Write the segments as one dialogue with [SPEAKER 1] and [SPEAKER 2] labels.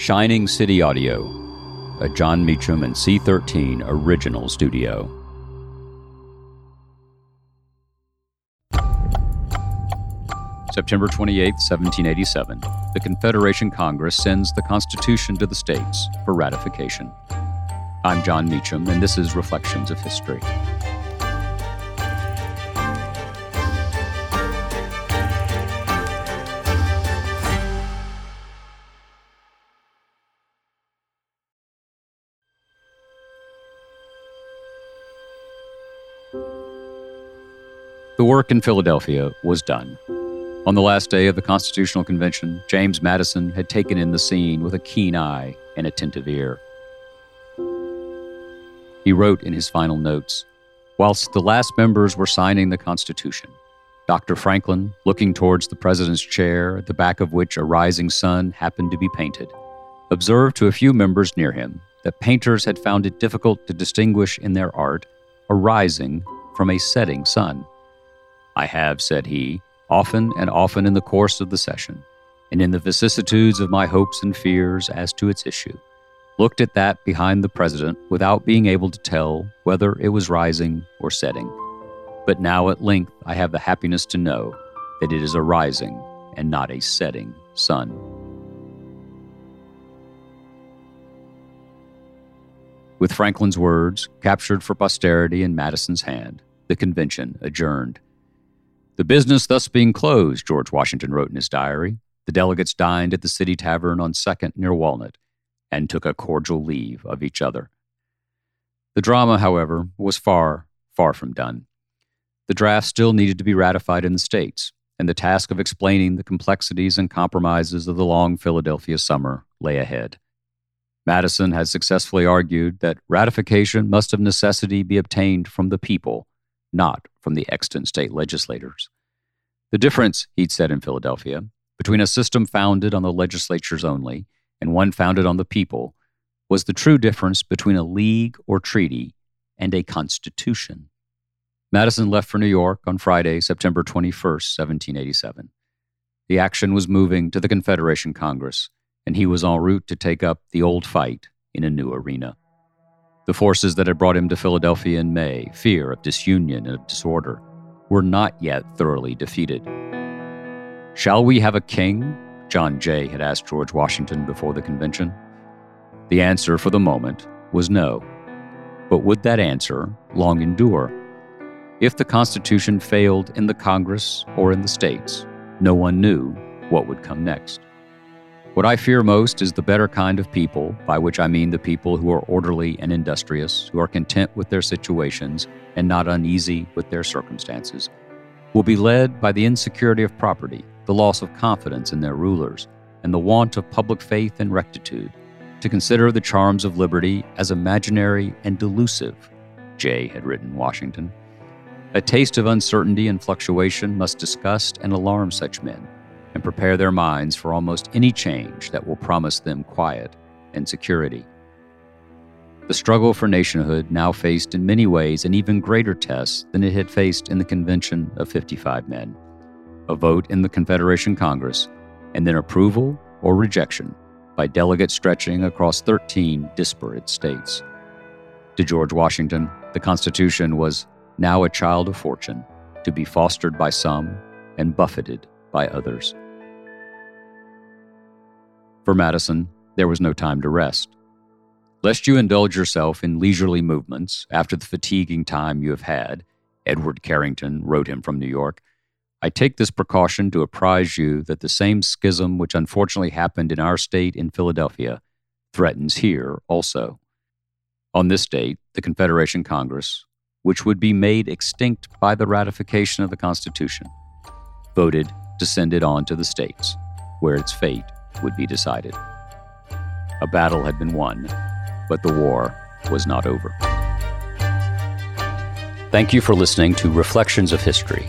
[SPEAKER 1] Shining City Audio, a Jon Meacham and C13 original studio. September 28, 1787, the Confederation Congress sends the Constitution to the states for ratification. I'm Jon Meacham, and this is Reflections of History. The work in Philadelphia was done. On the last day of the Constitutional Convention, James Madison had taken in the scene with a keen eye and attentive ear. He wrote in his final notes Whilst the last members were signing the Constitution, Dr. Franklin, looking towards the president's chair, at the back of which a rising sun happened to be painted, observed to a few members near him that painters had found it difficult to distinguish in their art a rising from a setting sun. I have, said he, often and often in the course of the session, and in the vicissitudes of my hopes and fears as to its issue, looked at that behind the president without being able to tell whether it was rising or setting. But now at length I have the happiness to know that it is a rising and not a setting sun. With Franklin's words captured for posterity in Madison's hand, the convention adjourned. The business thus being closed, George Washington wrote in his diary, the delegates dined at the City Tavern on 2nd near Walnut and took a cordial leave of each other. The drama, however, was far, far from done. The draft still needed to be ratified in the states, and the task of explaining the complexities and compromises of the long Philadelphia summer lay ahead. Madison had successfully argued that ratification must of necessity be obtained from the people not from the extant state legislators. The difference, he'd said in Philadelphia, between a system founded on the legislatures only and one founded on the people was the true difference between a league or treaty and a constitution. Madison left for New York on Friday, September 21, 1787. The action was moving to the Confederation Congress, and he was en route to take up the old fight in a new arena. The forces that had brought him to Philadelphia in May, fear of disunion and of disorder, were not yet thoroughly defeated. Shall we have a king? John Jay had asked George Washington before the convention. The answer for the moment was no. But would that answer long endure? If the Constitution failed in the Congress or in the states, no one knew what would come next. What I fear most is the better kind of people, by which I mean the people who are orderly and industrious, who are content with their situations and not uneasy with their circumstances, will be led by the insecurity of property, the loss of confidence in their rulers, and the want of public faith and rectitude, to consider the charms of liberty as imaginary and delusive, Jay had written Washington. A taste of uncertainty and fluctuation must disgust and alarm such men and prepare their minds for almost any change that will promise them quiet and security. The struggle for nationhood now faced in many ways an even greater test than it had faced in the convention of 55 men a vote in the Confederation Congress, and then approval or rejection by delegates stretching across 13 disparate states. To George Washington, the Constitution was now a child of fortune, to be fostered by some and buffeted by others. For Madison, there was no time to rest. Lest you indulge yourself in leisurely movements after the fatiguing time you have had, Edward Carrington wrote him from New York, I take this precaution to apprise you that the same schism which unfortunately happened in our state in Philadelphia threatens here also. On this date, the Confederation Congress, which would be made extinct by the ratification of the Constitution, voted to send it on to the states, where its fate would be decided. A battle had been won, but the war was not over. Thank you for listening to Reflections of History,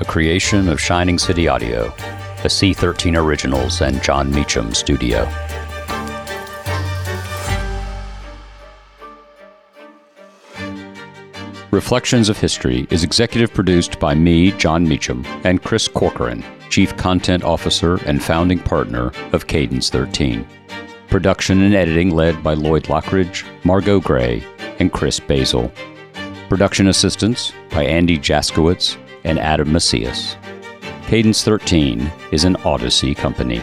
[SPEAKER 1] a creation of Shining City Audio, a C13 Originals and Jon Meacham studio. Reflections of History is executive produced by me, Jon Meacham, and Chris Corcoran, Chief Content Officer and founding partner of Cadence 13. Production and editing led by Lloyd Lockridge, Margot Gray, and Chris Basil. Production assistance by Andy Jaskowitz and Adam Macias. Cadence 13 is an Odyssey company.